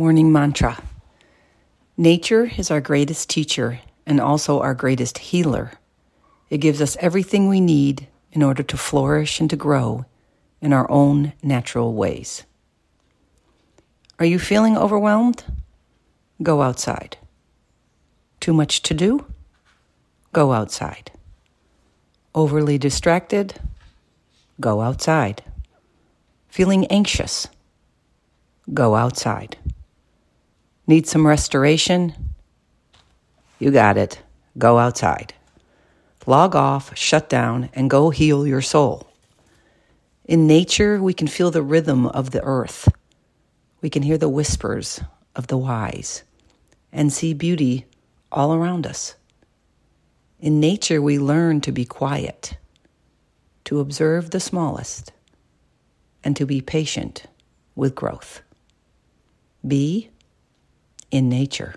Morning Mantra Nature is our greatest teacher and also our greatest healer. It gives us everything we need in order to flourish and to grow in our own natural ways. Are you feeling overwhelmed? Go outside. Too much to do? Go outside. Overly distracted? Go outside. Feeling anxious? Go outside. Need some restoration? You got it. Go outside. Log off, shut down, and go heal your soul. In nature, we can feel the rhythm of the earth. We can hear the whispers of the wise and see beauty all around us. In nature, we learn to be quiet, to observe the smallest, and to be patient with growth. Be in nature.